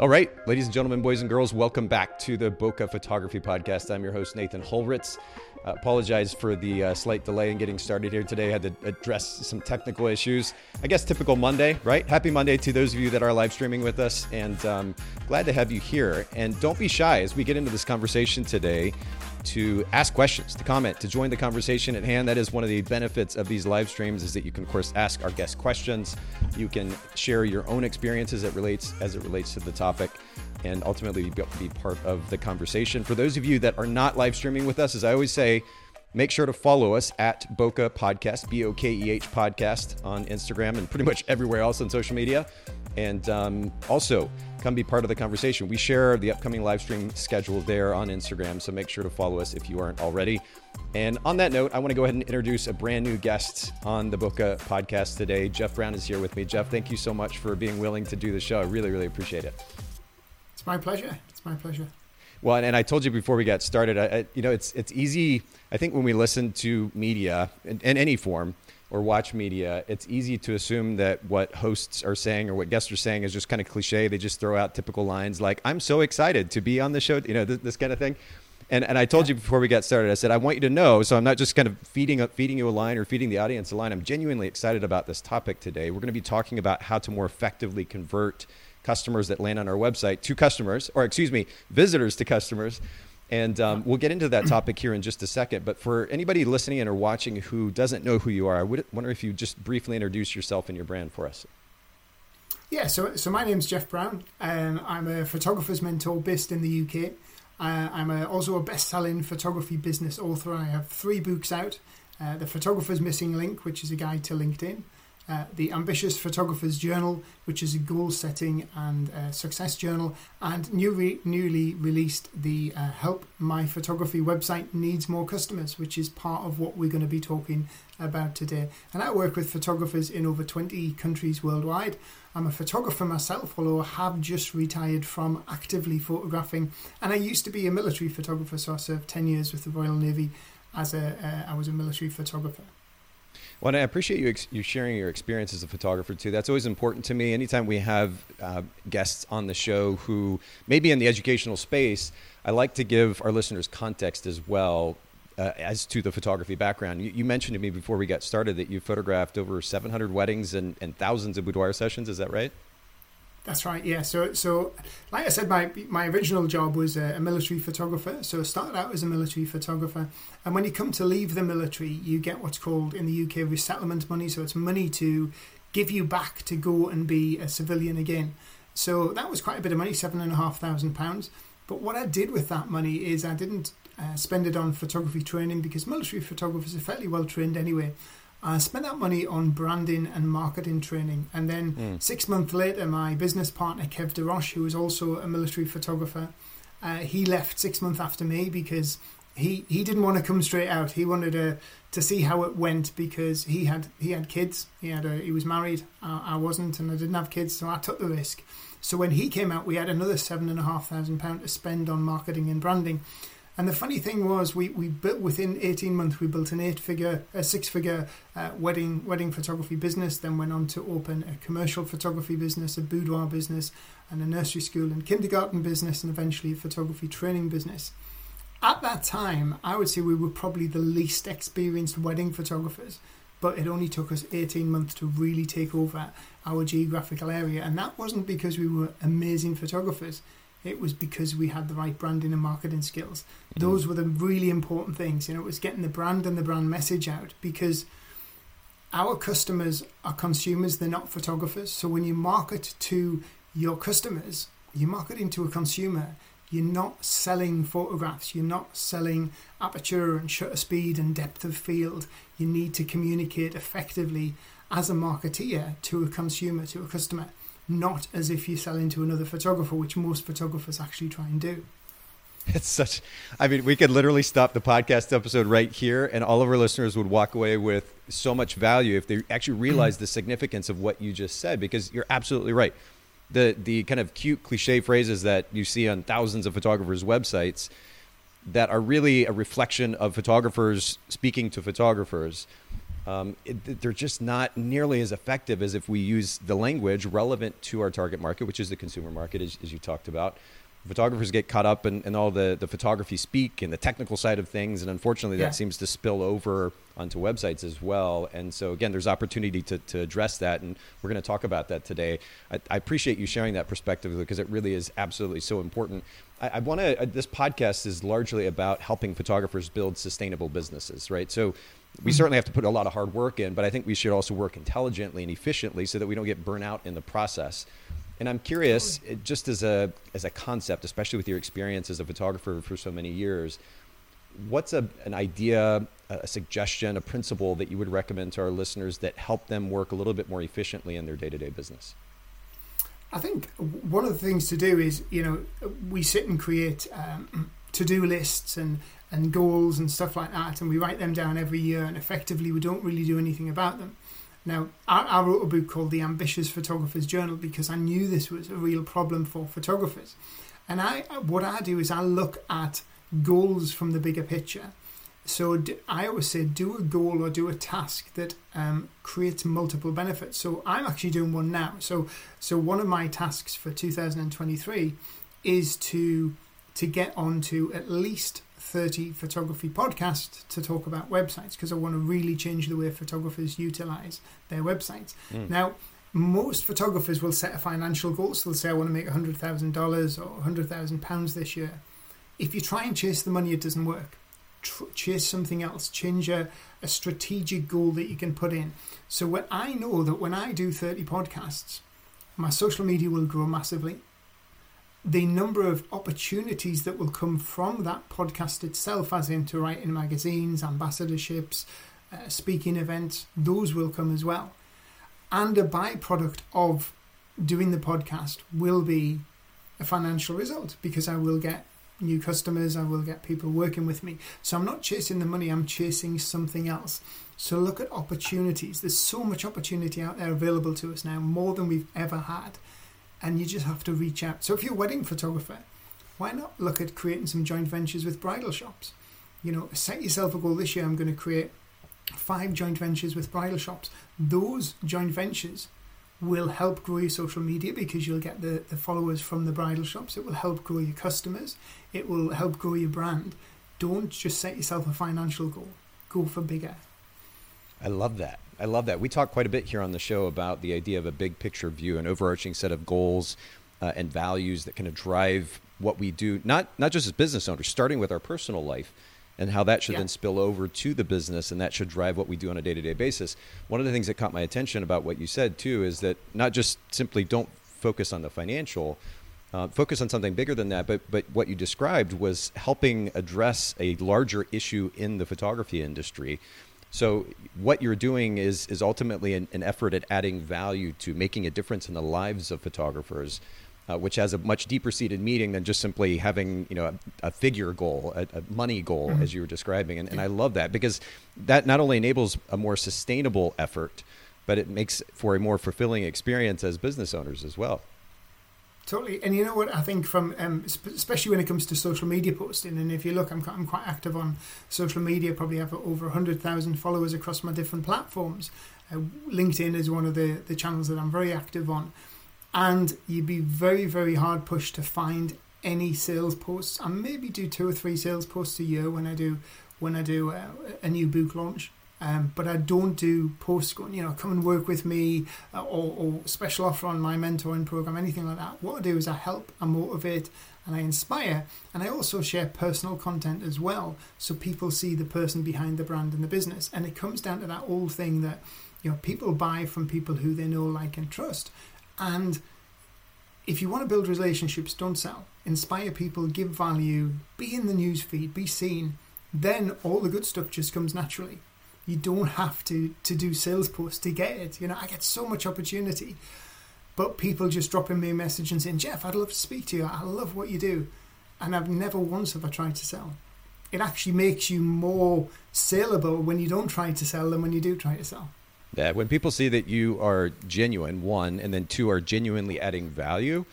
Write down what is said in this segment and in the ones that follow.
All right, ladies and gentlemen, boys and girls, welcome back to the Bokeh Photography Podcast. I'm your host, Nathan Holritz. Uh, apologize for the uh, slight delay in getting started here today. I had to address some technical issues. I guess typical Monday, right? Happy Monday to those of you that are live streaming with us, and um, glad to have you here. And don't be shy as we get into this conversation today to ask questions, to comment, to join the conversation at hand. That is one of the benefits of these live streams is that you can, of course, ask our guests questions. You can share your own experiences as it relates as it relates to the topic, and ultimately be part of the conversation. For those of you that are not live streaming with us, as I always say, Make sure to follow us at Bokeh Podcast, B O K E H Podcast on Instagram and pretty much everywhere else on social media. And um, also, come be part of the conversation. We share the upcoming live stream schedule there on Instagram, so make sure to follow us if you aren't already. And on that note, I want to go ahead and introduce a brand new guest on the Bokeh podcast today. Jeff Brown is here with me. Jeff, thank you so much for being willing to do the show. I really, really appreciate it. It's my pleasure. It's my pleasure. Well, and I told you before we got started, I, I, you know, it's it's easy. I think when we listen to media in, in, any form or watch media, it's easy to assume that what hosts are saying or what guests are saying is just kind of cliche. They just throw out typical lines like "I'm so excited to be on the show," you know, this, this kind of thing. And and I told you before we got started, I said I want you to know, so I'm not just kind of feeding feeding you a line or feeding the audience a line. I'm genuinely excited about this topic today. We're going to be talking about how to more effectively convert customers that land on our website to customers, or excuse me, visitors to customers. And um, we'll get into that topic here in just a second. But for anybody listening in or watching who doesn't know who you are, I would wonder if you just briefly introduce yourself and your brand for us. Yeah, so so my name's Jeff Brown, and I'm a photographer's mentor based in the UK. Uh, I'm a, also a best-selling photography business author. I have three books out: uh, The Photographer's Missing Link, which is a guide to LinkedIn, uh, the Ambitious Photographer's Journal, which is a goal setting and uh, success journal, and newly, newly released the uh, Help My Photography website Needs More Customers, which is part of what we're going to be talking about today. And I work with photographers in over 20 countries worldwide. I'm a photographer myself, although I have just retired from actively photographing. And I used to be a military photographer, so I served 10 years with the Royal Navy as a uh, I was a military photographer. Well, I appreciate you ex- you sharing your experience as a photographer too. That's always important to me. Anytime we have uh, guests on the show who may be in the educational space, I like to give our listeners context as well uh, as to the photography background. You, you, mentioned to me before we got started that you photographed over 700 weddings and, and thousands of boudoir sessions. Is that right? That's right. Yeah. So, so like I said, my my original job was a, a, military photographer. So I started out as a military photographer, and when you come to leave the military, you get what's called in the UK resettlement money. So it's money to give you back to go and be a civilian again. So that was quite a bit of money, seven and a half thousand pounds. But what I did with that money is I didn't uh, spend it on photography training because military photographers are fairly well trained anyway. I spent that money on branding and marketing training. And then mm. six months later, my business partner, Kev DeRoche, who was also a military photographer, uh, he left six months after me because he, he didn't want to come straight out. He wanted to, to see how it went because he had he had kids. He had a, he was married. I, I wasn't, and I didn't have kids, so I took the risk. So when he came out, we had another seven and a half thousand pound to spend on marketing and branding. And the funny thing was, we, we built within 18 months, we built an eight figure, a six figure uh, wedding wedding photography business. Then went on to open a commercial photography business, a boudoir business, and a nursery school and kindergarten business, and eventually a photography training business. At that time, I would say we were probably the least experienced wedding photographers, but it only took us 18 months to really take over our geographical area. And that wasn't because we were amazing photographers it was because we had the right branding and marketing skills. Mm-hmm. Those were the really important things. You know, it was getting the brand and the brand message out because our customers are consumers, they're not photographers. So when you market to your customers, you're marketing to a consumer. You're not selling photographs, you're not selling aperture and shutter speed and depth of field. You need to communicate effectively as a marketeer to a consumer, to a customer not as if you're selling to another photographer, which most photographers actually try and do. It's such, I mean, we could literally stop the podcast episode right here, and all of our listeners would walk away with so much value if they actually mm-hmm. realize the significance of what you just said, because you're absolutely right. The, the kind of cute cliche phrases that you see on thousands of photographers' websites that are really a reflection of photographers speaking to photographers um, it, they're just not nearly as effective as if we use the language relevant to our target market, which is the consumer market, as, as you talked about. Photographers get caught up in, in, all the, the photography speak and the technical side of things, and unfortunately, yeah. that seems to spill over onto websites as well. And so, again, there's opportunity to, to address that, and we're going to talk about that today. I, I appreciate you sharing that perspective because it really is absolutely so important. I, I want to. Uh, this podcast is largely about helping photographers build sustainable businesses, right? So we certainly have to put a lot of hard work in, but I think we should also work intelligently and efficiently so that we don't get burnt out in the process. And I'm curious, just as a as a concept, especially with your experience as a photographer for so many years, what's a, an idea, a suggestion, a principle that you would recommend to our listeners that help them work a little bit more efficiently in their day to day business? I think one of the things to do is, you know, we sit and create um, to do lists and, and goals and stuff like that, and we write them down every year, and effectively we don't really do anything about them. Now, I, wrote a book called The Ambitious Photographer's Journal because I knew this was a real problem for photographers. And I, what I do is I look at goals from the bigger picture. So do, I always say do a goal or do a task that um, creates multiple benefits. So I'm actually doing one now. So so one of my tasks for 2023 is to to get onto at least 30 photography podcast to talk about websites because I want to really change the way photographers utilize their websites. Mm. Now, most photographers will set a financial goal. So they'll say, I want to make $100,000 or £100,000 this year. If you try and chase the money, it doesn't work. Tr- chase something else. Change a, a strategic goal that you can put in. So when I know that when I do 30 podcasts, my social media will grow massively the number of opportunities that will come from that podcast itself, as in to write in magazines, ambassadorships, uh, speaking events, those will come as well. And a byproduct of doing the podcast will be a financial result because I will get new customers, I will get people working with me. So I'm not chasing the money, I'm chasing something else. So look at opportunities. There's so much opportunity out there available to us now, more than we've ever had and you just have to reach out. So if you're a wedding photographer, why not look at creating some joint ventures with bridal shops? You know, set yourself a goal this year. I'm going to create five joint ventures with bridal shops. Those joint ventures will help grow your social media because you'll get the, the followers from the bridal shops. It will help grow your customers. It will help grow your brand. Don't just set yourself a financial goal. Go for bigger. I love that. I love that. We talk quite a bit here on the show about the idea of a big picture view, an overarching set of goals uh, and values that kind of drive what we do, not not just as business owners, starting with our personal life, and how that should yeah. then spill over to the business, and that should drive what we do on a day to day basis. One of the things that caught my attention about what you said too is that not just simply don't focus on the financial. Uh, focus on something bigger than that, but but what you described was helping address a larger issue in the photography industry, so what you're doing is is ultimately an, an, effort at adding value to making a difference in the lives of photographers, uh, which has a much deeper seated meaning than just simply having you know a, a figure goal, a, a money goal, mm-hmm. as you were describing. And, and I love that because that not only enables a more sustainable effort, but it makes for a more fulfilling experience as business owners as well. Totally, and you know what I think from um, especially when it comes to social media posting, and if you look, I'm I'm quite active on social media. Probably have over hundred thousand followers across my different platforms. Uh, LinkedIn is one of the the channels that I'm very active on, and you'd be very very hard pushed to find any sales posts. I maybe do two or three sales posts a year when I do when I do uh, a new book launch. Um, but I don't do post, you know, come and work with me uh, or, or, special offer on my mentoring program, anything like that. What I do is I help, I motivate, and I inspire. And I also share personal content as well. So people see the person behind the brand and the business. And it comes down to that old thing that, you know, people buy from people who they know, like, and trust. And if you want to build relationships, don't sell. Inspire people, give value, be in the news feed, be seen. Then all the good stuff just comes naturally you don't have to to do sales posts to get it. You know, I get so much opportunity, but people just dropping me a message and saying, "Jeff, I'd love to speak to you. I love what you do," and I've never once have I tried to sell. It actually makes you more saleable when you don't try to sell than when you do try to sell. Yeah, when people see that you are genuine, one, and then two are genuinely adding value,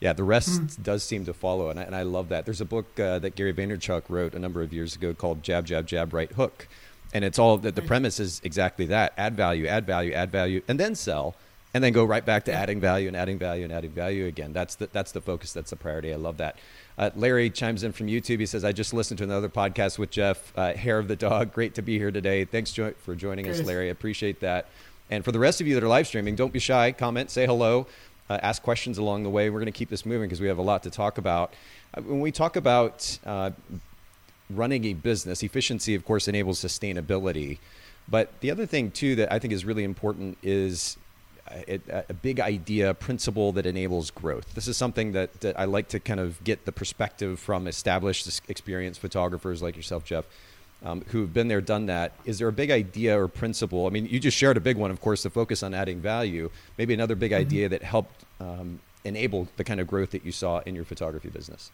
yeah, the rest mm. does seem to follow, and I, and I love that. There's a book uh, that Gary Vaynerchuk wrote a number of years ago called "Jab, Jab, Jab, Right Hook," And it's all that the premise is exactly that: add value, add value, add value, and then sell, and then go right back to adding value and adding value and adding value again. That's the that's the focus. That's the priority. I love that. Uh, Larry chimes in from YouTube. He says, "I just listened to another podcast with Jeff, uh, Hair of the Dog. Great to be here today. Thanks jo- for joining us, Larry. Appreciate that. And for the rest of you that are live streaming, don't be shy. Comment, say hello, uh, ask questions along the way. We're going to keep this moving because we have a lot to talk about. Uh, when we talk about uh, running a business, efficiency, of course, enables sustainability. But the other thing too that I think is really important is a, a, big idea, principle that enables growth. This is something that, that I like to kind of get the perspective from established, experienced photographers like yourself, Jeff, um, who have been there, done that. Is there a big idea or principle? I mean, you just shared a big one, of course, the focus on adding value. Maybe another big mm-hmm. idea that helped um, enable the kind of growth that you saw in your photography business.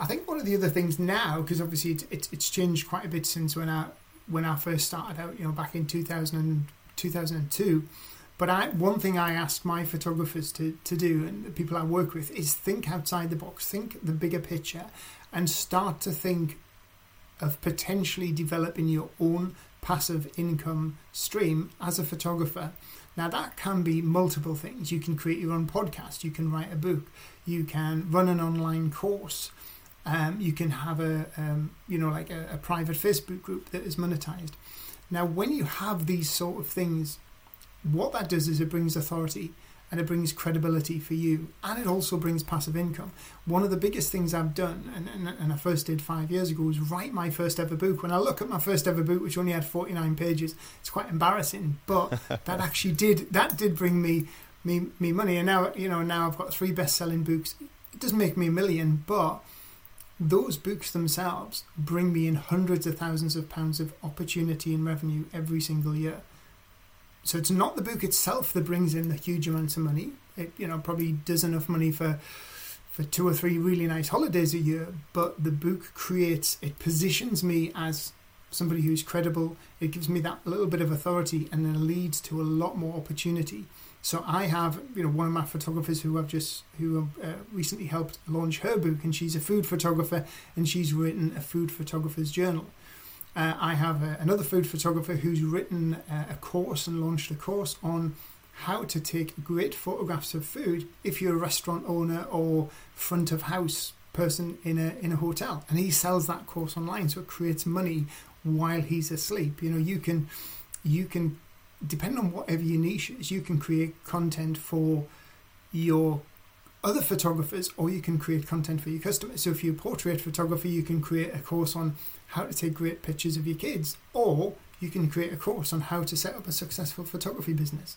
I think one of the other things now, because obviously it's, it's, it's, changed quite a bit since when I when I first started out, you know, back in 2000, 2002 but I, one thing I ask my photographers to, to do and the people I work with is think outside the box, think the bigger picture, and start to think of potentially developing your own passive income stream as a photographer. Now, that can be multiple things. You can create your own podcast, you can write a book, you can run an online course. Um, you can have a um, you know like a, a private Facebook group that is monetized. Now, when you have these sort of things what that does is it brings authority and it brings credibility for you and it also brings passive income. One of the biggest things i've done and, and, and, i first did five years ago was write my first ever book. When i look at my first ever book which only had 49 pages it's quite embarrassing but that actually did that did bring me me me money. And now you know now i've got three best-selling books. It doesn't make me a million but those books themselves bring me in hundreds of thousands of pounds of opportunity and revenue every single year so it's not the book itself that brings in the huge amounts of money. It you know probably does enough money for for two or three really nice holidays a year, but the book creates it positions me as somebody who's credible. It gives me that little bit of authority, and then leads to a lot more opportunity. So I have, you know, one of my photographers who I've just who uh, recently helped launch her book, and she's a food photographer, and she's written a food photographer's journal. Uh, I have a, another food photographer who's written uh, a course and launched a course on how to take great photographs of food if you're a restaurant owner or front of house person in a in a hotel and he sells that course online so it creates money while he's asleep you know you can you can depending on whatever your niche is you can create content for your other photographers or you can create content for your customers. So if you're a portrait photographer, you can create a course on how to take great pictures of your kids, or you can create a course on how to set up a successful photography business.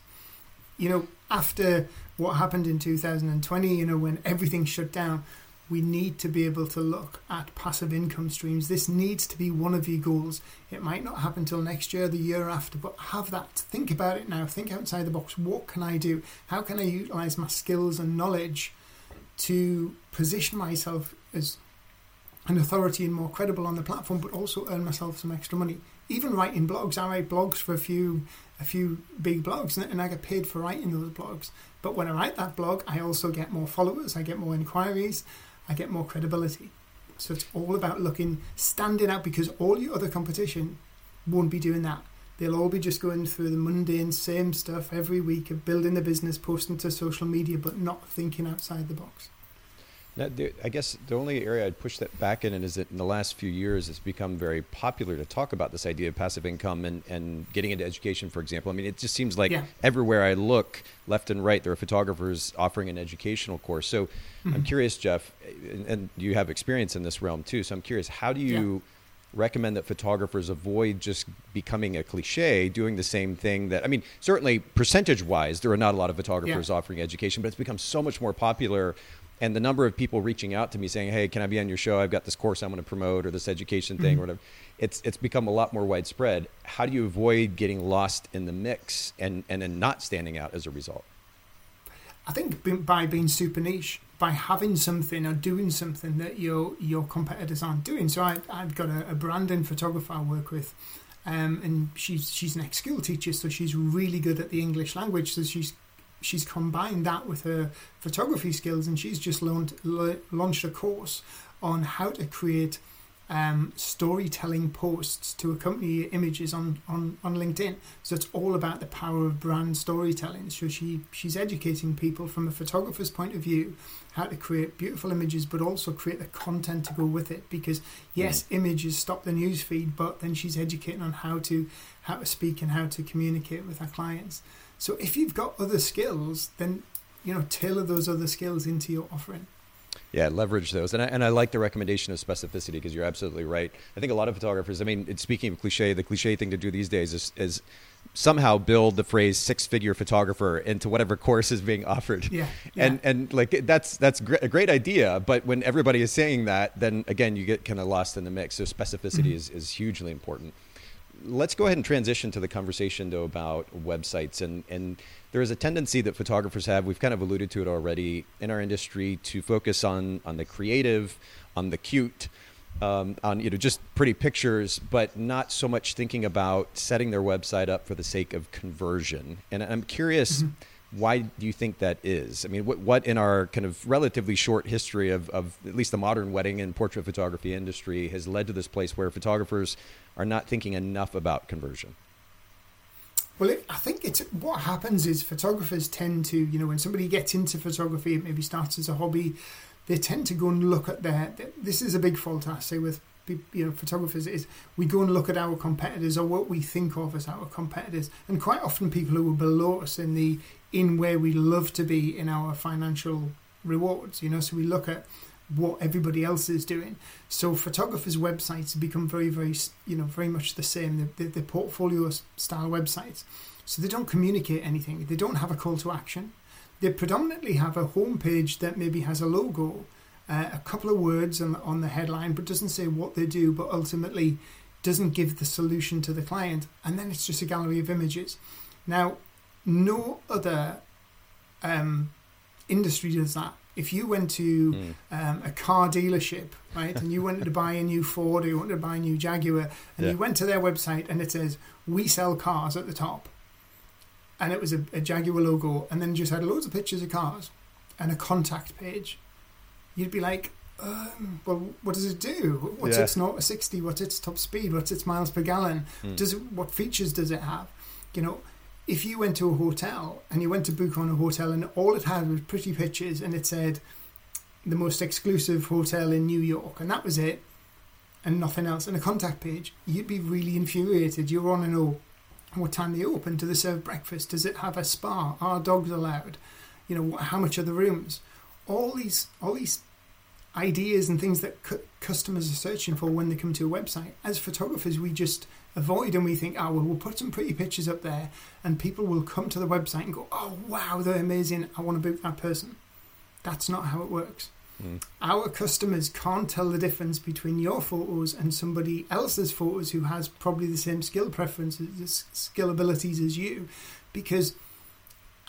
You know, after what happened in 2020, you know, when everything shut down, we need to be able to look at passive income streams. This needs to be one of your goals. It might not happen till next year, the year after, but have that. Think about it now. Think outside the box. What can I do? How can I utilize my skills and knowledge to position myself as an authority and more credible on the platform, but also earn myself some extra money? Even writing blogs, I write blogs for a few a few big blogs, and I get paid for writing those blogs. But when I write that blog, I also get more followers, I get more inquiries, I get more credibility. So it's all about looking, standing out because all your other competition won't be doing that. They'll all be just going through the mundane same stuff every week of building the business, posting to social media, but not thinking outside the box. Now, I guess the only area I'd push that back in is that in the last few years, it's become very popular to talk about this idea of passive income and, and getting into education, for example. I mean, it just seems like yeah. everywhere I look, left and right, there are photographers offering an educational course. So mm-hmm. I'm curious, Jeff, and, and, you have experience in this realm too. So I'm curious, how do you yeah. recommend that photographers avoid just becoming a cliche, doing the same thing that, I mean, certainly percentage wise, there are not a lot of photographers yeah. offering education, but it's become so much more popular and the number of people reaching out to me saying, "Hey, can I be on your show? I've got this course I'm going to promote or this education thing mm-hmm. or whatever." It's it's become a lot more widespread. How do you avoid getting lost in the mix and and then not standing out as a result? I think by being super niche, by having something or doing something that your your competitors aren't doing. So I I've got a, a Brandon photographer I work with. Um, and she's she's an ex school teacher, so she's really good at the English language. So she's she's combined that with her photography skills and she's just launched, launched a course on how to create um, storytelling posts to accompany images on, on, on LinkedIn. So it's all about the power of brand storytelling. So she she's educating people from a photographer's point of view how to create beautiful images, but also create the content to go with it. Because yes, mm. images stop the news feed, but then she's educating on how to how to speak and how to communicate with her clients. So if you've got other skills, then you know tailor those other skills into your offering. Yeah, leverage those, and I, and I like the recommendation of specificity because you're absolutely right. I think a lot of photographers. I mean, speaking of cliche, the cliche thing to do these days is, is somehow build the phrase six-figure photographer into whatever course is being offered. Yeah, yeah. and and like that's that's a great idea, but when everybody is saying that, then again you get kind of lost in the mix. So specificity mm-hmm. is is hugely important. Let's go ahead and transition to the conversation though about websites and and there is a tendency that photographers have, we've kind of alluded to it already in our industry, to focus on, on the creative, on the cute, um, on you know just pretty pictures, but not so much thinking about setting their website up for the sake of conversion. And I'm curious, mm-hmm. Why do you think that is? I mean, what, what in our kind of relatively short history of, of at least the modern wedding and portrait photography industry has led to this place where photographers are not thinking enough about conversion? Well, it, I think it's what happens is photographers tend to, you know, when somebody gets into photography, it maybe starts as a hobby, they tend to go and look at their. This is a big fault I say with you know photographers is we go and look at our competitors or what we think of as our competitors, and quite often people who are below us in the in where we love to be in our financial rewards. You know, so we look at what everybody else is doing. So photographers' websites have become very, very, you know, very much the same. The, the, the portfolio style websites. So they don't communicate anything. They don't have a call to action. They predominantly have a homepage that maybe has a logo, uh, a couple of words on, on the headline, but doesn't say what they do. But ultimately, doesn't give the solution to the client. And then it's just a gallery of images. Now, no other um, industry does that if you went to mm. um, a car dealership, right, and you wanted to buy a new Ford or you wanted to buy a new Jaguar, and yeah. you went to their website and it says, We sell cars at the top, and it was a, a Jaguar logo, and then just had loads of pictures of cars and a contact page, you'd be like, um, well, what does it do? What's yeah. its 0 to 60? What's its top speed? What's its miles per gallon? Mm. Does it, what features does it have? You know, if you went to a hotel and you went to book on a hotel and all it had was pretty pictures and it said the most exclusive hotel in New York and that was it and nothing else and a contact page, you'd be really infuriated. You want to know what time they open. Do they serve breakfast? Does it have a spa? Are dogs allowed? You know, how much are the rooms? All these, all these ideas and things that cu- customers are searching for when they come to a website. As photographers, we just avoid and we think, oh, well, we'll put some pretty pictures up there and people will come to the website and go, oh, wow, they're amazing. I want to book that person. That's not how it works. Mm. Our customers can't tell the difference between your photos and somebody else's photos who has probably the same skill preferences, skill abilities as you, because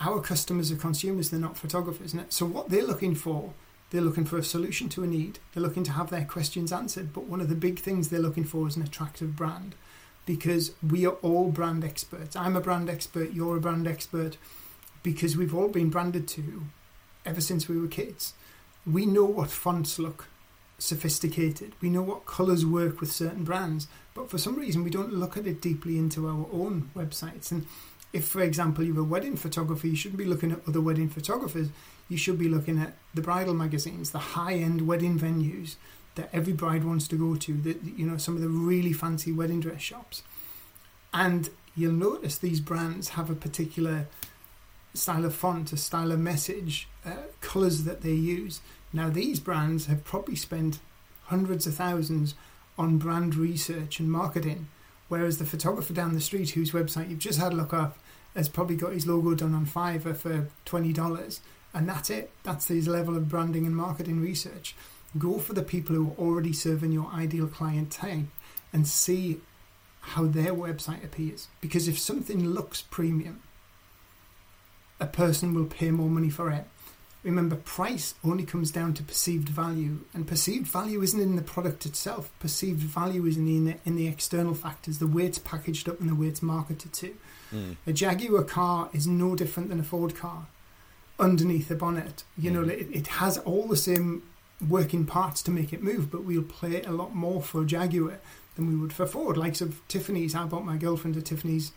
our customers are consumers, they're not photographers. So, what they're looking for they're looking for a solution to a need. They're looking to have their questions answered. But one of the big things they're looking for is an attractive brand because we are all brand experts. I'm a brand expert, you're a brand expert because we've all been branded to ever since we were kids. We know what fonts look sophisticated, we know what colours work with certain brands, but for some reason we don't look at it deeply into our own websites. And if, for example, you're a wedding photographer, you shouldn't be looking at other wedding photographers you should be looking at the bridal magazines, the high-end wedding venues that every bride wants to go to. That you know some of the really fancy wedding dress shops, and you'll notice these brands have a particular style of font, a style of message, uh, colors that they use. Now these brands have probably spent hundreds of thousands on brand research and marketing, whereas the photographer down the street whose website you've just had a look up has probably got his logo done on Fiverr for twenty dollars and that's it. That's his level of branding and marketing research. Go for the people who are already serving your ideal client type and see how their website appears. Because if something looks premium, a person will pay more money for it. Remember, price only comes down to perceived value, and perceived value isn't in the product itself. Perceived value is in the in the external factors, the way it's packaged up and the way it's marketed to. Mm. A Jaguar car is no different than a Ford car underneath the bonnet. You know, mm. it, it has all the same working parts to make it move, but we'll play a lot more for Jaguar than we would for Ford. Likes of Tiffany's, I bought my girlfriend a Tiffany's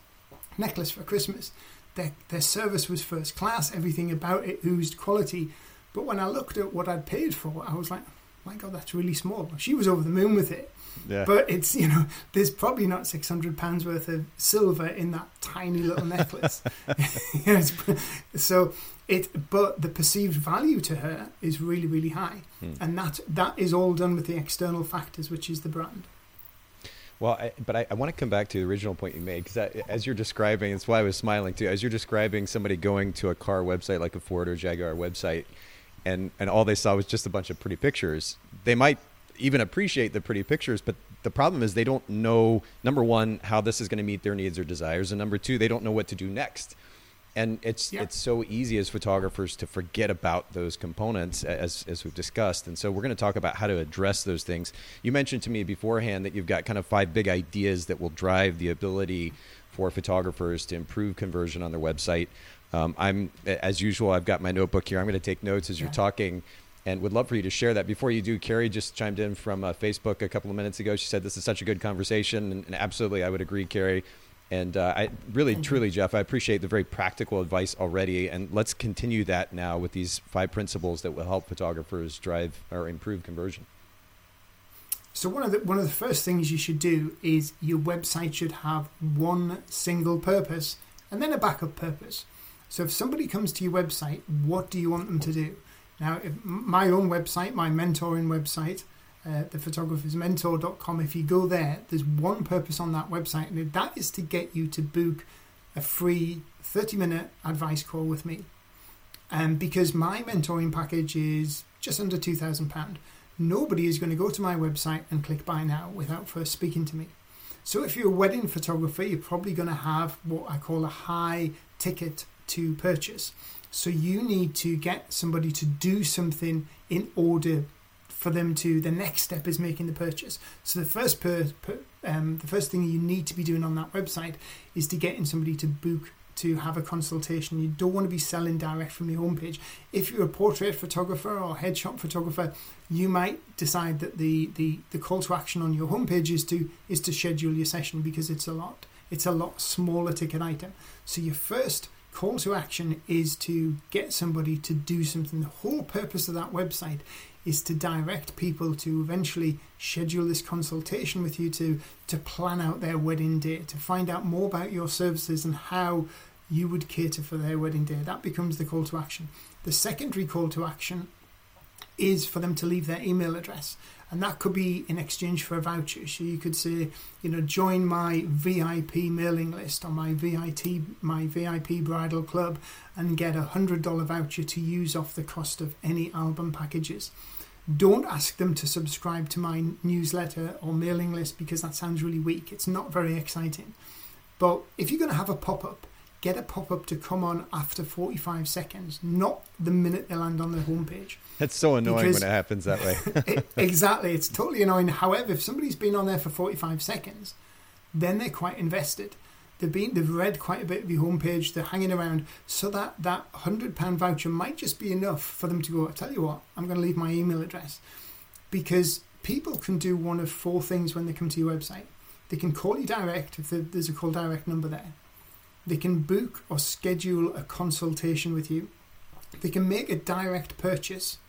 necklace for Christmas. Their, their service was first class, everything about it oozed quality. But when I looked at what I'd paid for, I was like, my God, that's really small. She was over the moon with it. Yeah. But it's, you know, there's probably not £600 worth of silver in that tiny little necklace. so it, but the perceived value to her is really, really high. Hmm. And that, that is all done with the external factors, which is the brand. Well, I, but I, I, want to come back to the original point you made because as you're describing, it's why I was smiling too. As you're describing somebody going to a car website like a Ford or Jaguar website, and and all they saw was just a bunch of pretty pictures, they might even appreciate the pretty pictures, but the problem is they don't know number one how this is going to meet their needs or desires, and number two, they don't know what to do next and it's yeah. it's so easy as photographers to forget about those components as as we've discussed and so we're going to talk about how to address those things you mentioned to me beforehand that you've got kind of five big ideas that will drive the ability for photographers to improve conversion on their website um, i'm as usual i've got my notebook here i'm going to take notes as you're talking and would love for you to share that. Before you do, Carrie just chimed in from uh, Facebook a couple of minutes ago. She said this is such a good conversation, and, and absolutely, I would agree, Carrie. And uh, I really, truly, Jeff, I appreciate the very practical advice already. And let's continue that now with these five principles that will help photographers drive or improve conversion. So one of the one of the first things you should do is your website should have one single purpose and then a backup purpose. So if somebody comes to your website, what do you want them to do? Now, my own website, my mentoring website, uh, thephotographersmentor.com. If you go there, there's one purpose on that website, and that is to get you to book a free 30 minute advice call with me. And um, because my mentoring package is just under £2,000, nobody is going to go to my website and click buy now without first speaking to me. So if you're a wedding photographer, you're probably going to have what I call a high ticket to purchase. So you need to get somebody to do something in order for them to the next step is making the purchase. So the first per, per um, the first thing you need to be doing on that website is to getting somebody to book to have a consultation. You don't want to be selling direct from the homepage. If you're a portrait photographer or headshot photographer, you might decide that the, the, the call to action on your homepage is to is to schedule your session because it's a lot it's a lot smaller ticket item. So your first call to action is to get somebody to do something. The whole purpose of that website is to direct people to eventually schedule this consultation with you to to plan out their wedding day, to find out more about your services and how you would cater for their wedding day. That becomes the call to action. The secondary call to action is for them to leave their email address and that could be in exchange for a voucher. So you could say, you know, join my VIP mailing list or my VIP my VIP bridal club and get a hundred dollar voucher to use off the cost of any album packages. Don't ask them to subscribe to my newsletter or mailing list because that sounds really weak. It's not very exciting. But if you're going to have a pop up, get a pop up to come on after 45 seconds, not the minute they land on the homepage. It's so annoying because when it happens that way. it, exactly. It's totally annoying. However, if somebody's been on there for 45 seconds, then they're quite invested. They've been, they've read quite a bit of your homepage. They're hanging around, so that that hundred pound voucher might just be enough for them to go. I tell you what, I'm going to leave my email address because people can do one of four things when they come to your website. They can call you direct if there's a call direct number there. They can book or schedule a consultation with you. They can make a direct purchase,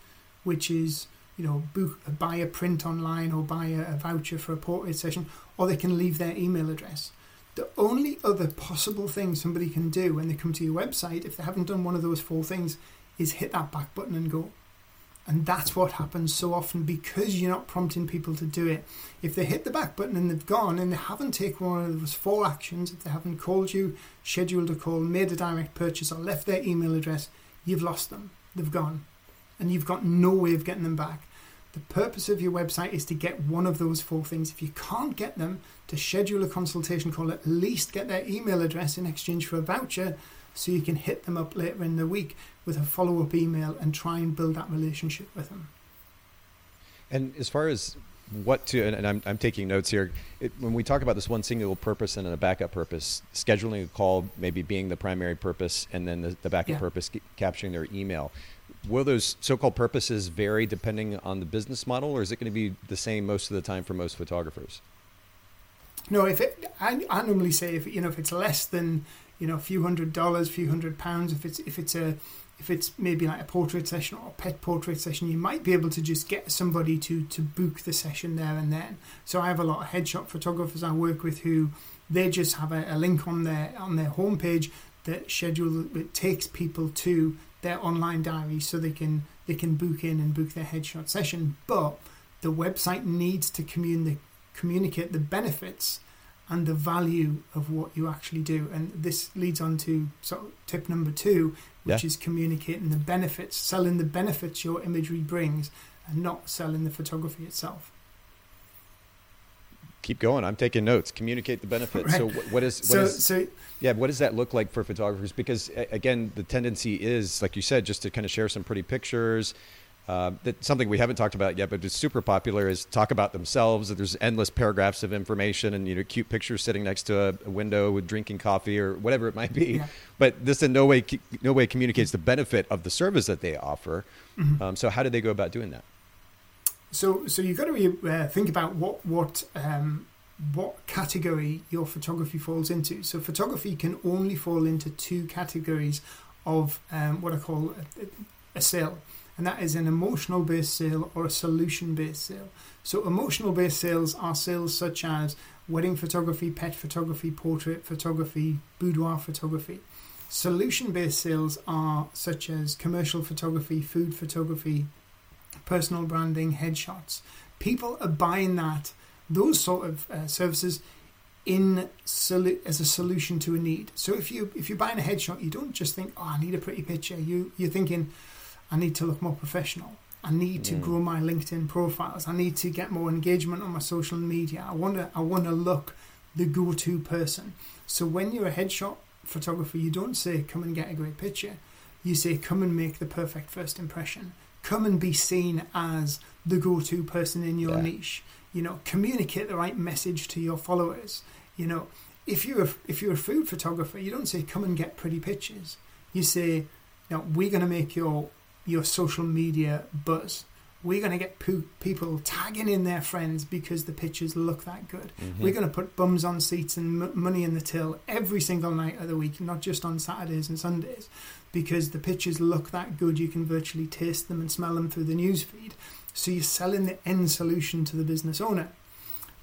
which is you know book buy a print online or buy a, a voucher for a portrait session, or they can leave their email address. The only other possible thing somebody can do when they come to your website, if they haven't done one of those four things, is hit that back button and go. And that's what happens so often because you're not prompting people to do it. If they hit the back button and they've gone and they haven't taken one of those four actions, if they haven't called you, scheduled a call, made a direct purchase, or left their email address, you've lost them. They've gone. And you've got no way of getting them back. The purpose of your website is to get one of those four things. If you can't get them, to schedule a consultation call, at least get their email address in exchange for a voucher so you can hit them up later in the week with a follow up email and try and build that relationship with them. And as far as what to, and I'm, I'm taking notes here. It, when we talk about this one singular purpose and then a backup purpose, scheduling a call maybe being the primary purpose, and then the, the backup yeah. purpose capturing their email. Will those so-called purposes vary depending on the business model, or is it going to be the same most of the time for most photographers? No, if it, I, I normally say if you know if it's less than you know a few hundred dollars, a few hundred pounds, if it's if it's a if it's maybe like a portrait session or a pet portrait session, you might be able to just get somebody to to book the session there and then. So I have a lot of headshot photographers I work with who they just have a, a link on their on their homepage that schedule it takes people to their online diary so they can they can book in and book their headshot session. But the website needs to communi- communicate the benefits and the value of what you actually do. And this leads on to sort of tip number two, which yeah. is communicating the benefits, selling the benefits your imagery brings, and not selling the photography itself. Keep going. I'm taking notes. Communicate the benefits. Right. So what is what so, is, so yeah? What does that look like for photographers? Because again, the tendency is, like you said, just to kind of share some pretty pictures uh, that something we haven't talked about yet, but it's super popular is talk about themselves. There's endless paragraphs of information and you know cute pictures sitting next to a, window with drinking coffee or whatever it might be. Yeah. But this in no way no way communicates the benefit of the service that they offer. Mm-hmm. Um, so how do they go about doing that? So so you've got to uh, think about what what um, what category your photography falls into. So photography can only fall into two categories of um, what I call a, a sale and that is an emotional based sale or a solution based sale. So, emotional based sales are sales such as wedding photography, pet photography, portrait photography, boudoir photography. Solution based sales are such as commercial photography, food photography, personal branding, headshots. People are buying that, those sort of uh, services in solu- as a solution to a need. So if you if you're buying a headshot, you don't just think, "Oh, I need a pretty picture." You you're thinking, I need to look more professional. I need to mm. grow my LinkedIn profiles. I need to get more engagement on my social media. I want to I want to look the go-to person. So when you're a headshot photographer, you don't say come and get a great picture. You say come and make the perfect first impression. Come and be seen as the go-to person in your yeah. niche. You know, communicate the right message to your followers. You know, if you're a, if you're a food photographer, you don't say come and get pretty pictures. You say, you know, we're going to make your your social media buzz. We're going to get po- people tagging in their friends because the pictures look that good. Mm-hmm. We're going to put bums on seats and m- money in the till every single night of the week, not just on Saturdays and Sundays, because the pictures look that good. You can virtually taste them and smell them through the newsfeed. So you're selling the end solution to the business owner.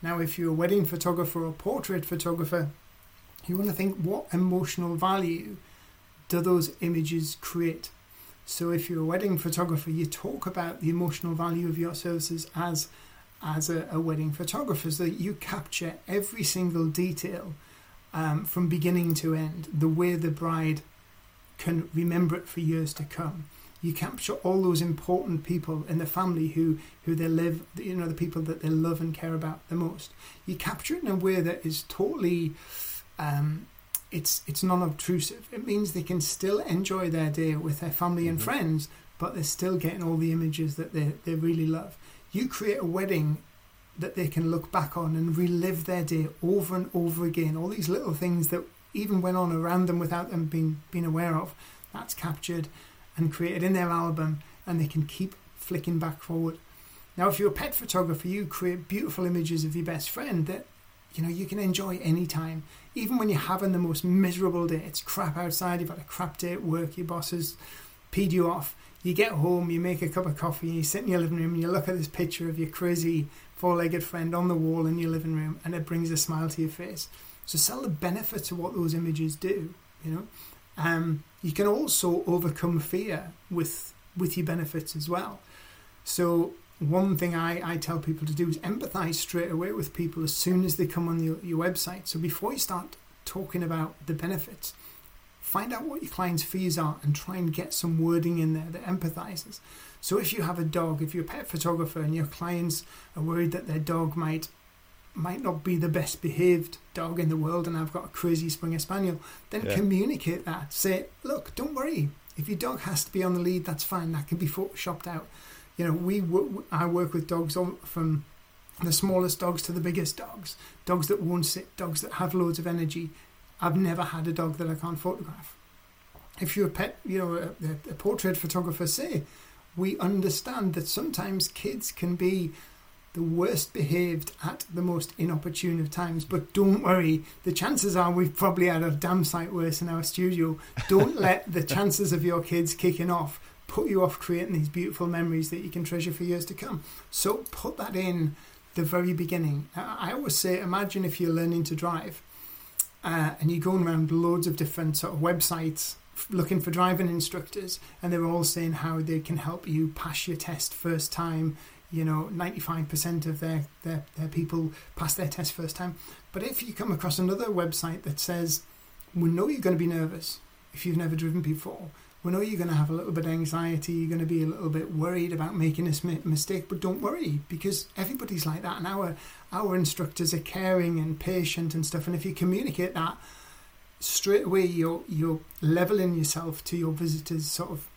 Now, if you're a wedding photographer or portrait photographer, you want to think what emotional value do those images create? So if you're a wedding photographer, you talk about the emotional value of your services as as a, a wedding photographer, so that you capture every single detail um, from beginning to end, the way the bride can remember it for years to come. You capture all those important people in the family who, who they live, you know, the people that they love and care about the most. You capture it in a way that is totally um, it's it's non-obtrusive. It means they can still enjoy their day with their family mm-hmm. and friends, but they're still getting all the images that they, they really love. You create a wedding that they can look back on and relive their day over and over again. All these little things that even went on around them without them being being aware of, that's captured and created in their album, and they can keep flicking back forward. Now, if you're a pet photographer, you create beautiful images of your best friend that you know you can enjoy anytime. Even when you're having the most miserable day it's crap outside you've had a crap day at work your boss has peed you off. You get home you make a cup of coffee you sit in your living room and you look at this picture of your crazy four-legged friend on the wall in your living room and it brings a smile to your face. So sell the benefits of what those images do you know. Um, you can also overcome fear with with your benefits as well. So one thing I, I tell people to do is empathize straight away with people as soon as they come on your, your website. So before you start talking about the benefits, find out what your client's fees are and try and get some wording in there that empathizes. So if you have a dog, if you're a pet photographer and your clients are worried that their dog might might not be the best behaved dog in the world and I've got a crazy Springer Spaniel, then yeah. communicate that. Say, look, don't worry. If your dog has to be on the lead, that's fine. That can be photoshopped out you know, we I work with dogs from the smallest dogs to the biggest dogs, dogs that won't sit, dogs that have loads of energy. I've never had a dog that I can't photograph. If you're a pet, you know, a, a portrait photographer, say, we understand that sometimes kids can be the worst behaved at the most inopportune of times. But don't worry, the chances are we've probably had a damn sight worse in our studio. Don't let the chances of your kids kicking off put you off creating these beautiful memories that you can treasure for years to come. So put that in the very beginning. I always say, imagine if you're learning to drive uh, and you're going around loads of different sort of websites looking for driving instructors, and they're all saying how they can help you pass your test first time. You know, 95% of their, their, their people pass their test first time. But if you come across another website that says, we know you're going to be nervous if you've never driven before, we know you're going to have a little bit of anxiety, you're going to be a little bit worried about making a mistake, but don't worry because everybody's like that. And our, our instructors are caring and patient and stuff. And if you communicate that straight away, you're, you're leveling yourself to your visitors, sort of,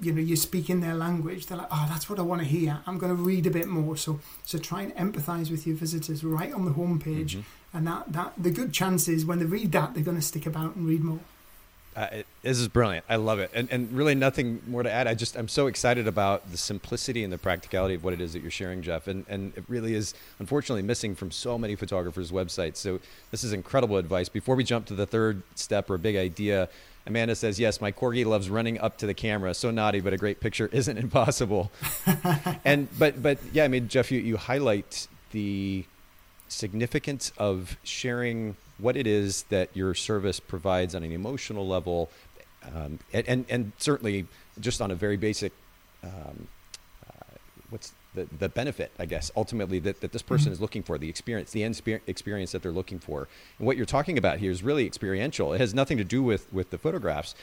you know, you're speaking their language. They're like, oh, that's what I want to hear. I'm going to read a bit more. So, so try and empathize with your visitors right on the homepage. Mm-hmm. And that, that, the good chance is when they read that, they're going to stick about and read more. Uh, it, this is brilliant. I love it, and and really nothing more to add. I just I'm so excited about the simplicity and the practicality of what it is that you're sharing, Jeff, and and it really is unfortunately missing from so many photographers' websites. So this is incredible advice. Before we jump to the third step or big idea, Amanda says, "Yes, my corgi loves running up to the camera. So naughty, but a great picture isn't impossible." and but but yeah, I mean, Jeff, you you highlight the significance of sharing what it is that your service provides on an emotional level, um, and, and, and certainly just on a very basic, um, uh, what's the, the benefit, I guess, ultimately that, that this person mm-hmm. is looking for, the experience, the end experience that they're looking for. And what you're talking about here is really experiential. It has nothing to do with, with the photographs.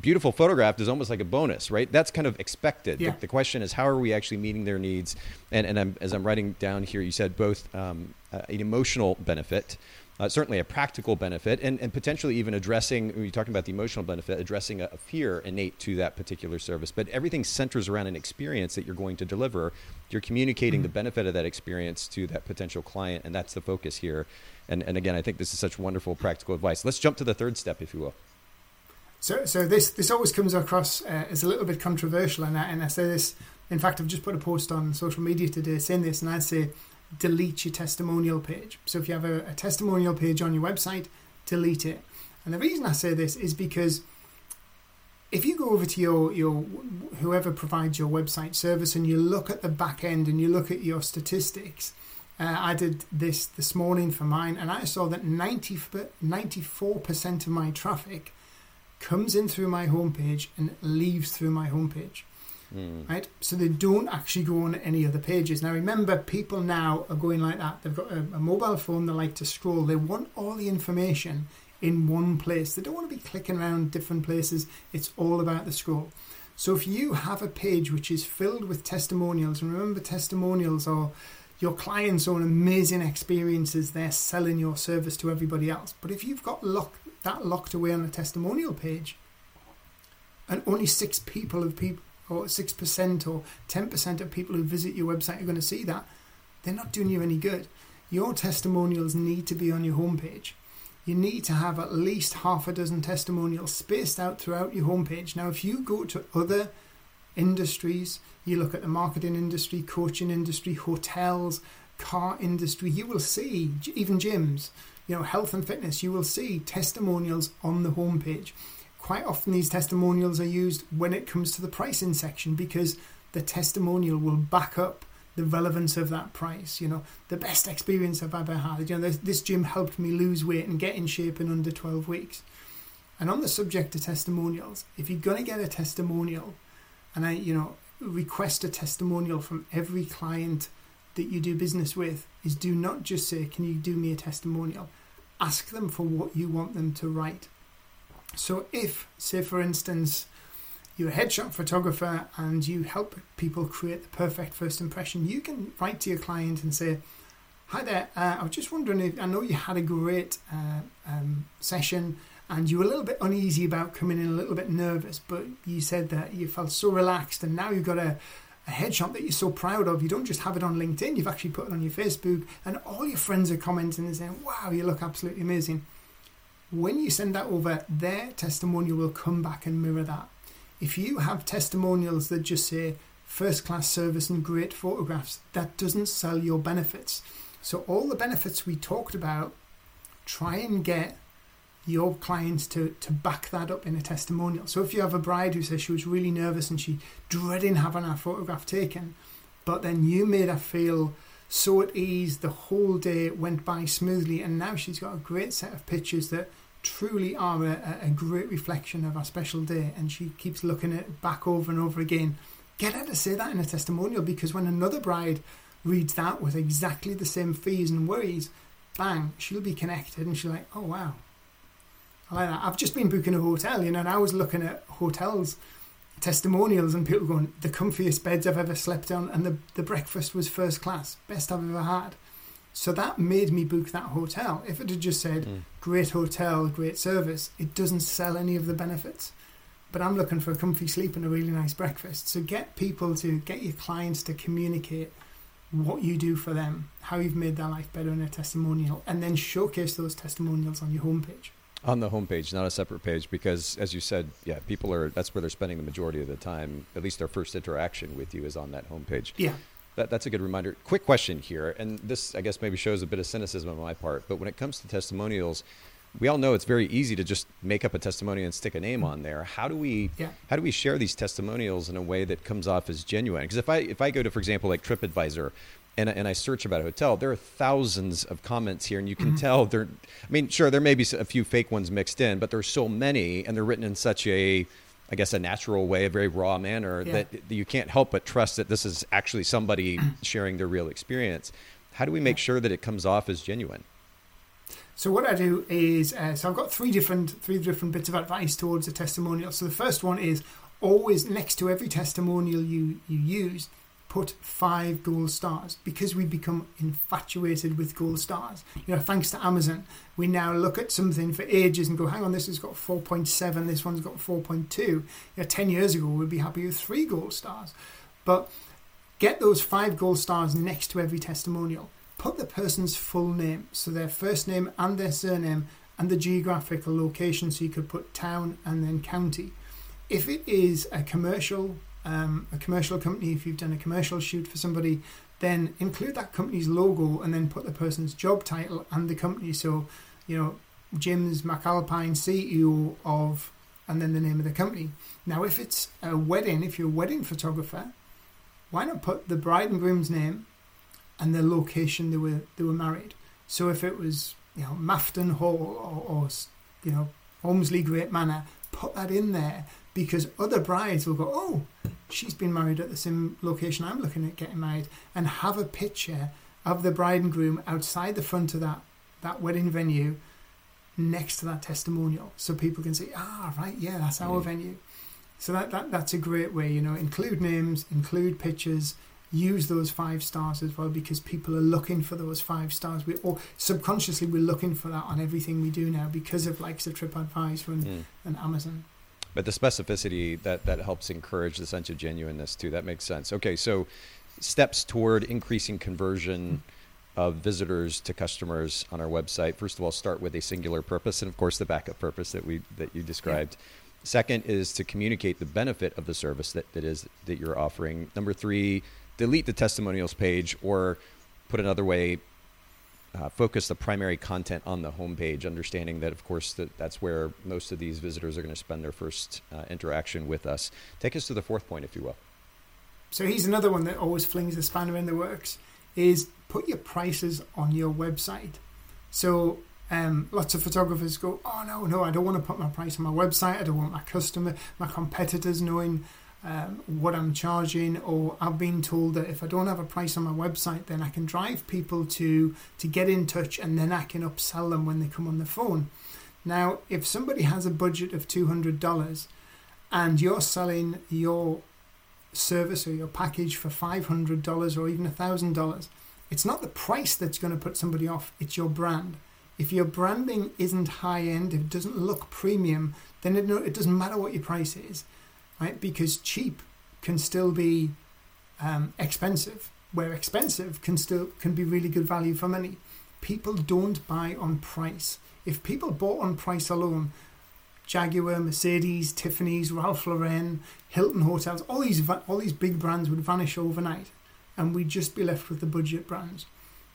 Beautiful photograph is almost like a bonus, right? That's kind of expected. Yeah. The, the, question is, how are we actually meeting their needs? And, and I'm, as I'm writing down here, you said both um, uh, an emotional benefit, uh, certainly a practical benefit, and, and potentially even addressing, when you're talking about the emotional benefit, addressing a, a, fear innate to that particular service. But everything centers around an experience that you're going to deliver. You're communicating mm-hmm. the benefit of that experience to that potential client, and that's the focus here. And, and again, I think this is such wonderful practical advice. Let's jump to the third step, if you will. So, so this this always comes across uh, as a little bit controversial, and I, and I say this. In fact, I've just put a post on social media today saying this, and I say delete your testimonial page. So if you have a, a testimonial page on your website, delete it. And the reason I say this is because if you go over to your your whoever provides your website service and you look at the back end and you look at your statistics, uh, I did this this morning for mine, and I saw that 94 percent of my traffic comes in through my homepage and leaves through my homepage. Mm. Right? So they don't actually go on any other pages. Now remember, people now are going like that. They've got a, a mobile phone, they like to scroll. They want all the information in one place. They don't want to be clicking around different places. It's all about the scroll. So if you have a page which is filled with testimonials, and remember, testimonials are your clients own amazing experiences. They're selling your service to everybody else. But if you've got lock, that locked away on a testimonial page, and only six people of people or 6% or 10% of people who visit your website are going to see that, they're not doing you any good. Your testimonials need to be on your homepage. You need to have at least half a dozen testimonials spaced out throughout your homepage. Now, if you go to other industries, you look at the marketing industry, coaching industry, hotels, car industry, you will see, even gyms, you know, health and fitness, you will see testimonials on the homepage quite often these testimonials are used when it comes to the pricing section because the testimonial will back up the relevance of that price. You know, the best experience I've ever had. You know, this, this gym helped me lose weight and get in shape in under 12 weeks. And on the subject of testimonials, if you're going to get a testimonial, and I, you know, request a testimonial from every client that you do business with, is do not just say, Can you do me a testimonial? Ask them for what you want them to write. So, if, say, for instance, you're a headshot photographer and you help people create the perfect first impression, you can write to your client and say, Hi there, uh, I was just wondering if I know you had a great uh, um, session and you were a little bit uneasy about coming in, a little bit nervous, but you said that you felt so relaxed and now you've got a, a headshot that you're so proud of. You don't just have it on LinkedIn, you've actually put it on your Facebook, and all your friends are commenting and saying, Wow, you look absolutely amazing. When you send that over, their testimonial will come back and mirror that. If you have testimonials that just say first class service and great photographs, that doesn't sell your benefits. So, all the benefits we talked about, try and get your clients to, to back that up in a testimonial. So if you have a bride who says she was really nervous and she dreading having her photograph taken, but then you made her feel so at ease, the whole day went by smoothly, and now she's got a great set of pictures that truly are a, a great reflection of our special day, and she keeps looking at it back over and over again. Get her to say that in a testimonial because when another bride reads that with exactly the same fears and worries, bang, she'll be connected and she'll like, oh wow, I like that. I've just been booking a hotel, you know, and I was looking at hotels testimonials and people going, the comfiest beds I've ever slept on, and the, the breakfast was first class, best I've ever had. So that made me book that hotel. If it had just said, mm. great hotel, great service, it doesn't sell any of the benefits. But I'm looking for a comfy sleep and a really nice breakfast. So get people to, get your clients to communicate what you do for them, how you've made their life better in a testimonial, and then showcase those testimonials on your homepage on the homepage, not a separate page, because as you said, yeah, people are that's where they're spending the majority of the time. At least their first interaction with you is on that homepage. Yeah. That, that's a good reminder. Quick question here, and this I guess maybe shows a bit of cynicism on my part, but when it comes to testimonials, we all know it's very easy to just make up a testimonial and stick a name on there. How do we yeah. how do we share these testimonials in a way that comes off as genuine? Because if I if I go to for example like TripAdvisor and, and I search about a hotel, there are thousands of comments here, and you can mm-hmm. tell they're. I mean, sure, there may be a few fake ones mixed in, but there's so many, and they're written in such a, I guess, a natural way, a very raw manner yeah. that you can't help but trust that this is actually somebody sharing their real experience. How do we make sure that it comes off as genuine? So what I do is, uh, so I've got three different three different bits of advice towards a testimonial. So the first one is always next to every testimonial you you use put five gold stars because we become infatuated with gold stars. You know, thanks to Amazon, we now look at something for ages and go, hang on, this has got 4.7, this one's got 4.2. You know, 10 years ago, we'd be happy with three gold stars. But get those five gold stars next to every testimonial. Put the person's full name, so their first name and their surname and the geographical location, so you could put town and then county. If it is a commercial um, a commercial company, if you've done a commercial shoot for somebody, then include that company's logo and then put the person's job title and the company. So, you know, Jim's McAlpine, CEO of, and then the name of the company. Now, if it's a wedding, if you're a wedding photographer, why not put the bride and groom's name and the location they were they were married? So if it was you know Mafton Hall or, or you know Holmesley Great Manor, put that in there because other brides will go, oh, she's been married at the same location I'm looking at getting married, and have a picture of the bride and groom outside the front of that, that wedding venue next to that testimonial so people can say, ah, right, yeah, that's our mm. venue. So that, that that's a great way, you know, include names, include pictures, use those five stars as well because people are looking for those five stars. We or subconsciously we're looking for that on everything we do now because of likes of TripAdvisor and, mm. and Amazon but the specificity that that helps encourage the sense of genuineness too. That makes sense. Okay, so steps toward increasing conversion of visitors to customers on our website. First of all, start with a singular purpose, and of course, the backup purpose that we that you described. Yeah. Second is to communicate the benefit of the service that, that is that you're offering. Number three, delete the testimonials page, or put another way, uh, focus the primary content on the homepage, understanding that, of course, that that's where most of these visitors are going to spend their first uh, interaction with us. Take us to the fourth point, if you will. So here's another one that always flings the spanner in the works: is put your prices on your website. So um, lots of photographers go, "Oh no, no, I don't want to put my price on my website. I don't want my customer, my competitors knowing." Um, what I'm charging, or I've been told that if I don't have a price on my website, then I can drive people to to get in touch, and then I can upsell them when they come on the phone. Now, if somebody has a budget of two hundred dollars, and you're selling your service or your package for five hundred dollars or even a thousand dollars, it's not the price that's going to put somebody off; it's your brand. If your branding isn't high end, if it doesn't look premium, then it, it doesn't matter what your price is right? Because cheap can still be um, expensive, where expensive can still can be really good value for money. People don't buy on price. If people bought on price alone, Jaguar, Mercedes, Tiffany's, Ralph Lauren, Hilton hotels, all these all these big brands would vanish overnight, and we'd just be left with the budget brands.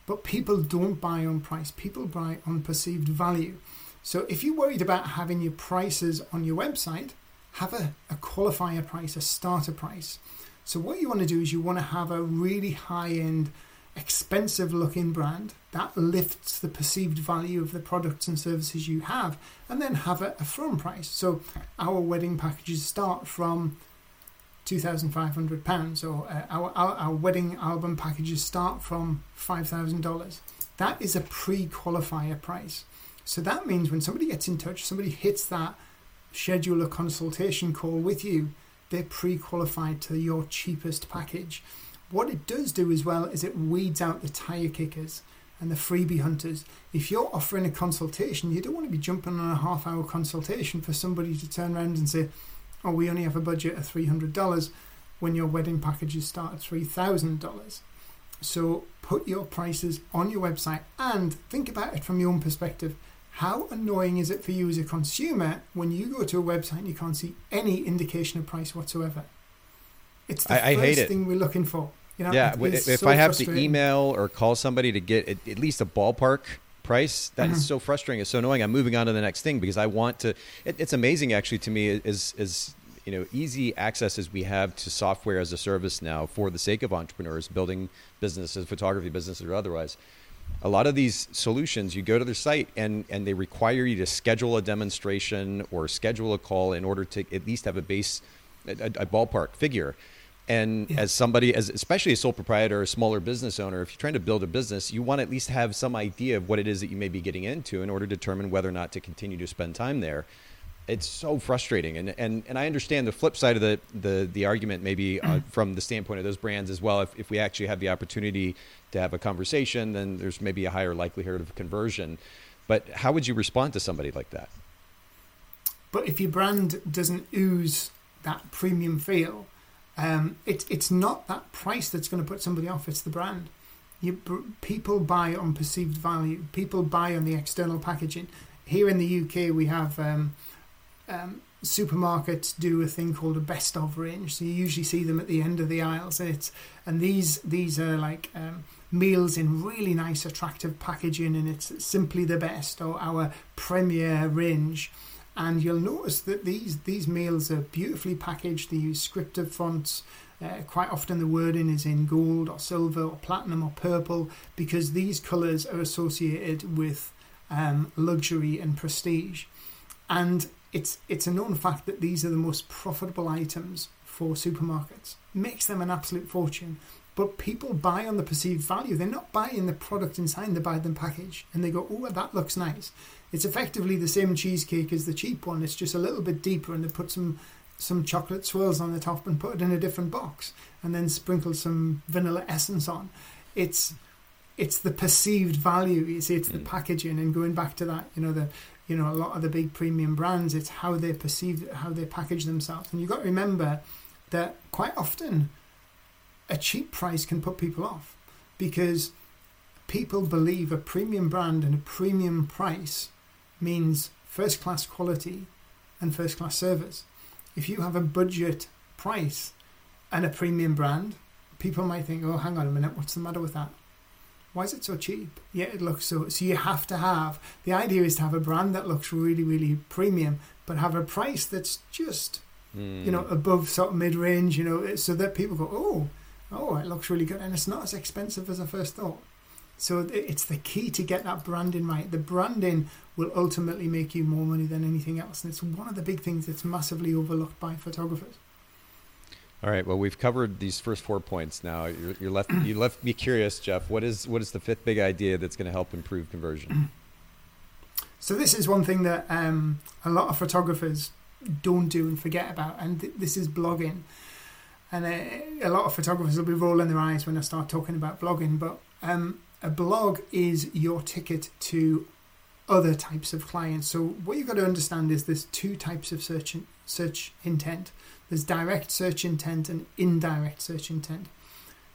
But people don't buy on price. People buy on perceived value. So if you're worried about having your prices on your website, have a, a qualifier price, a starter price. So what you want to do is you want to have a really high end, expensive looking brand that lifts the perceived value of the products and services you have, and then have a, a firm price. So our wedding packages start from £2,500 or uh, our, our, our wedding album packages start from $5,000. That is a pre-qualifier price. So that means when somebody gets in touch, somebody hits that schedule a consultation call with you, they're pre qualified to your cheapest package. What it does do as well is it weeds out the tire kickers and the freebie hunters. If you're offering a consultation, you don't want to be jumping on a half hour consultation for somebody to turn around and say, Oh, we only have a budget of $300 when your wedding packages start at $3,000. So put your prices on your website and think about it from your own perspective. How annoying is it for you as a consumer when you go to a website and you can't see any indication of price whatsoever? It's the I, I first thing we're looking for. You know, yeah, if, if so I have to email or call somebody to get at, at least a ballpark price, that mm-hmm. is so frustrating. It's so annoying. I'm moving on to the next thing because I want to. It, it's amazing actually to me is is you know easy access as we have to software as a service now for the sake of entrepreneurs building businesses, photography businesses or otherwise a lot of these solutions you go to their site and and they require you to schedule a demonstration or schedule a call in order to at least have a base a, a ballpark figure. And yeah. as somebody as especially a sole proprietor or a smaller business owner if you're trying to build a business you want to at least have some idea of what it is that you may be getting into in order to determine whether or not to continue to spend time there. It's so frustrating. And and and I understand the flip side of the the the argument maybe uh, from the standpoint of those brands as well if if we actually have the opportunity to have a conversation, then there's maybe a higher likelihood of conversion. But how would you respond to somebody like that? But if your brand doesn't ooze that premium feel, um, it, it's not that price that's going to put somebody off. It's the brand. You, people buy on perceived value. People buy on the external packaging. Here in the UK, we have um, um, supermarkets do a thing called a best of range. So you usually see them at the end of the aisles. And it's and these these are like um, meals in really nice, attractive packaging, and it's simply the best, or our premier range. And you'll notice that these these meals are beautifully packaged. They use scripted fonts. Uh, quite often the wording is in gold or silver or platinum or purple because these colours are associated with um, luxury and prestige. And it's it's a known fact that these are the most profitable items for supermarkets. Makes them an absolute fortune but people buy on the perceived value. They're not buying the product inside, they buy the package and they go, oh, that looks nice. It's effectively the same cheesecake as the cheap one, it's just a little bit deeper and they put some some chocolate swirls on the top and put it in a different box and then sprinkle some vanilla essence on. It's it's the perceived value, you see, it's the mm. packaging and going back to that, you know, the you know, a lot of the big premium brands, it's how they perceive how they package themselves. And you've got to remember that quite often a cheap price can put people off because people believe a premium brand and a premium price means first class quality and first class service. If you have a budget price and a premium brand, people might think, oh, hang on a minute, what's the matter with that? Why is it so cheap? Yeah, it looks so. So you have to have the idea is to have a brand that looks really, really premium, but have a price that's just, mm. you know, hmm. above sort of mid range, you know, so that people go, oh, oh, it looks really good, and it's not as expensive as I first thought. So it's the key to get that branding right. The branding will ultimately make you more money than anything else, and it's one of the big things that's massively overlooked by photographers. All right. Well, we've covered these first four points. Now you're, you're left. you left me curious, Jeff. What is what is the fifth big idea that's going to help improve conversion? So this is one thing that um, a lot of photographers don't do and forget about, and th- this is blogging. And a, lot of photographers will be rolling their eyes when I start talking about blogging, but um, a blog is your ticket to other types of clients. So what you've got to understand is there's two types of search search intent. There's direct search intent and indirect search intent.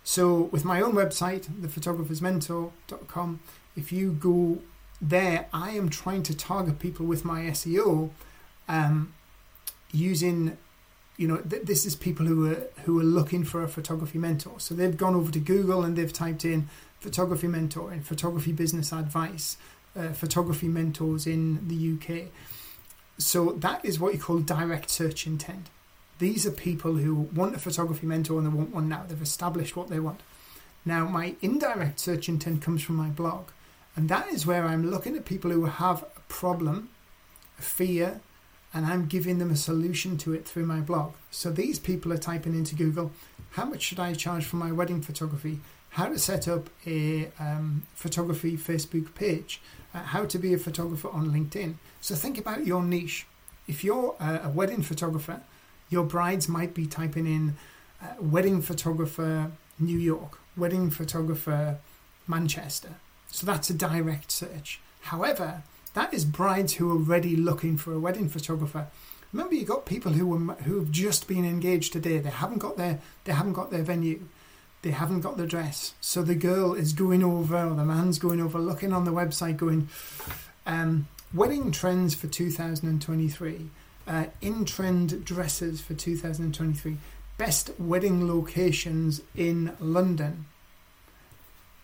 So with my own website, thephotographersmentor.com, if you go there, I am trying to target people with my SEO um, using, you know, th- this is people who are who are looking for a photography mentor. So they've gone over to Google and they've typed in photography mentor and photography business advice, uh, photography mentors in the UK. So that is what you call direct search intent. These are people who want a photography mentor and they want one now. They've established what they want. Now, my indirect search intent comes from my blog, and that is where I'm looking at people who have a problem, a fear, and I'm giving them a solution to it through my blog. So these people are typing into Google, how much should I charge for my wedding photography? How to set up a um, photography Facebook page? Uh, how to be a photographer on LinkedIn? So think about your niche. If you're a, a wedding photographer, your brides might be typing in uh, wedding photographer New York, wedding photographer Manchester. So that's a direct search. However, that is brides who are already looking for a wedding photographer. Remember, you got people who were who have just been engaged today. They haven't got their they haven't got their venue, they haven't got the dress. So the girl is going over, or the man's going over, looking on the website, going, um, wedding trends for 2023 uh, in trend dresses for 2023, best wedding locations in London.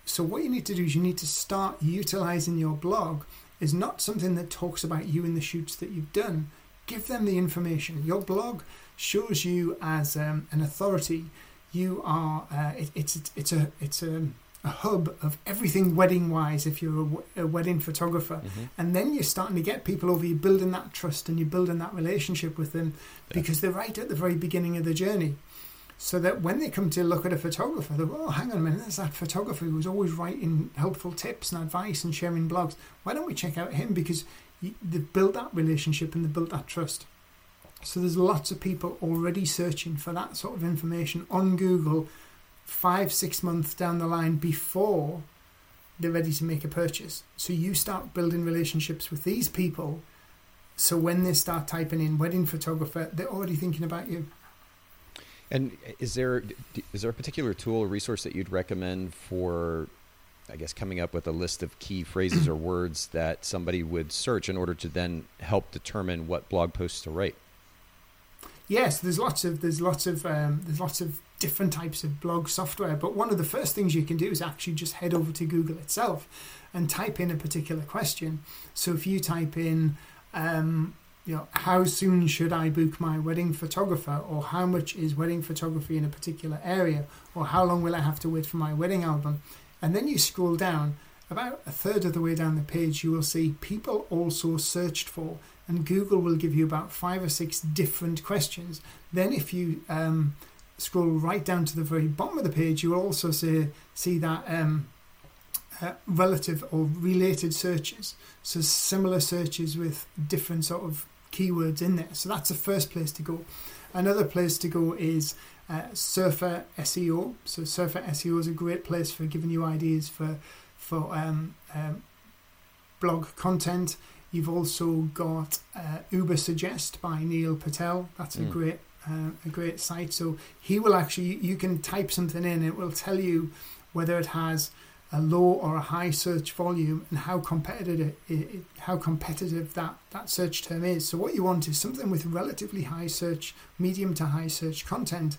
So, what you need to do is you need to start utilizing your blog is not something that talks about you and the shoots that you've done. Give them the information. Your blog shows you as um, an authority. You are. Uh, it, it's it's a it's a a hub of everything wedding wise if you're a, a wedding photographer mm-hmm. and then you're starting to get people over you're building that trust and you're building that relationship with them yeah. because they're right at the very beginning of the journey so that when they come to look at a photographer they go oh hang on a minute there's that photographer who's always writing helpful tips and advice and sharing blogs why don't we check out him because they've built that relationship and they've built that trust so there's lots of people already searching for that sort of information on google five, six months down the line before they're ready to make a purchase. So you start building relationships with these people. So when they start typing in wedding photographer, they're already thinking about you. And is there is there a particular tool or resource that you'd recommend for, I guess, coming up with a list of key phrases or words that somebody would search in order to then help determine what blog posts to write? Yes, there's lots of there's lots of um, there's lots of different types of blog software. But one of the first things you can do is actually just head over to Google itself and type in a particular question. So if you type in, um, you know, how soon should I book my wedding photographer, or how much is wedding photography in a particular area, or how long will I have to wait for my wedding album, and then you scroll down. About a third of the way down the page, you will see people also searched for, and Google will give you about five or six different questions. Then, if you um, scroll right down to the very bottom of the page, you will also see, see that um, uh, relative or related searches. So similar searches with different sort of keywords in there. So that's the first place to go. Another place to go is uh, Surfer SEO. So Surfer SEO is a great place for giving you ideas for for um, um, blog content. You've also got uh, Ubersuggest by Neil Patel. That's a mm. great uh, a great site. So he will actually, you can type something in, it will tell you whether it has a low or a high search volume and how competitive it, how competitive that, that search term is. So what you want is something with relatively high search, medium to high search content,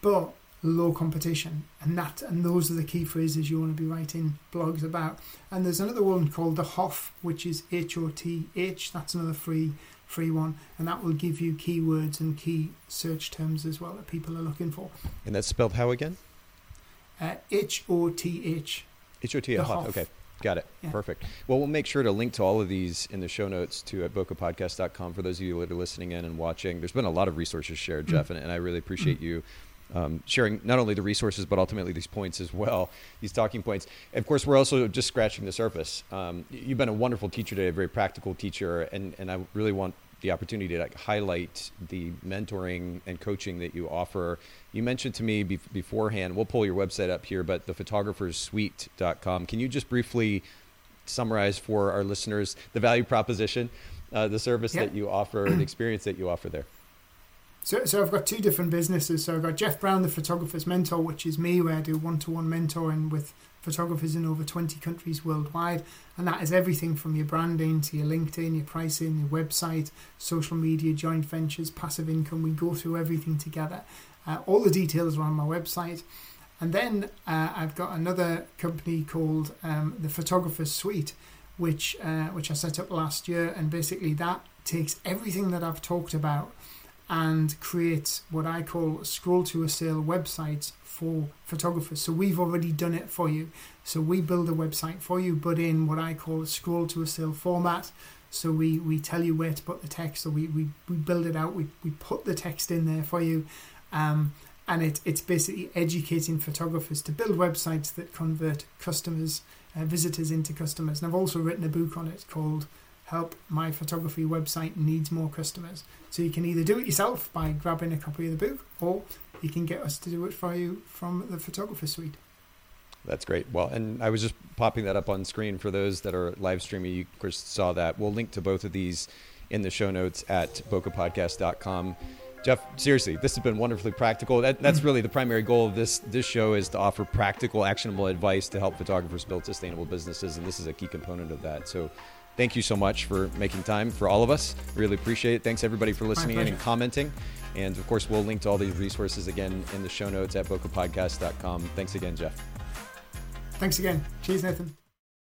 but low competition. And that and those are the key phrases you want to be writing blogs about. And there's another one called the HOTH, which is H O T H. That's another free free one, and that will give you keywords and key search terms as well that people are looking for. And that's spelled how again? Uh, H O T H. H O T H. Okay. Got it. Yeah. Perfect. Well, we'll make sure to link to all of these in the show notes to at bokehpodcast.com for those of you that are listening in and watching. There's been a lot of resources shared, mm. Jeff, mm-hmm. and, and, I really appreciate mm. you um, sharing not only the resources but ultimately these points as well, these talking points. Of course, we're also just scratching the surface. Um, you've been a wonderful teacher today, a very practical teacher, and, and I really want the opportunity to like, highlight the mentoring and coaching that you offer. You mentioned to me be- beforehand, we'll pull your website up here, but the thephotographersuite.com. Can you just briefly summarize for our listeners the value proposition, uh, the service that you offer, the experience that you offer there? So, so I've got two different businesses. So I've got Jeff Brown, the photographer's mentor, which is me, where I do one-to-one mentoring with photographers in over 20 countries worldwide. And that is everything from your branding to your LinkedIn, your pricing, your website, social media, joint ventures, passive income. We go through everything together. Uh, all the details are on my website. And then uh, I've got another company called um, the Photographer's Suite, which uh, which I set up last year, and basically that takes everything that I've talked about and create what I call scroll to a sale websites for photographers. So we've already done it for you. So we build a website for you, but in what I call a scroll to a sale format. So we, we tell you where to put the text, so we, we, we build it out, we, we put the text in there for you. Um, and it, it's basically educating photographers to build websites that convert customers, uh, visitors into customers. And I've also written a book on it called Help My Photography Website Needs More Customers. So you can either do it yourself by grabbing a copy of the book, or you can get us to do it for you from the Photographer Suite. That's great. Well, and I was just popping that up on screen for those that are live streaming. You, of course, saw that. We'll link to both of these in the show notes at bokehpodcast.com. Jeff, seriously, this has been wonderfully practical. That, that's really the primary goal of this this show is to offer practical, actionable advice to help photographers build sustainable businesses, and this is a key component of that. So, thank you so much for making time for all of us. Really appreciate it. Thanks everybody for listening in and commenting. And of course, we'll link to all these resources again in the show notes at bokehpodcast.com. Thanks again, Jeff. Thanks again. Cheers, Nathan.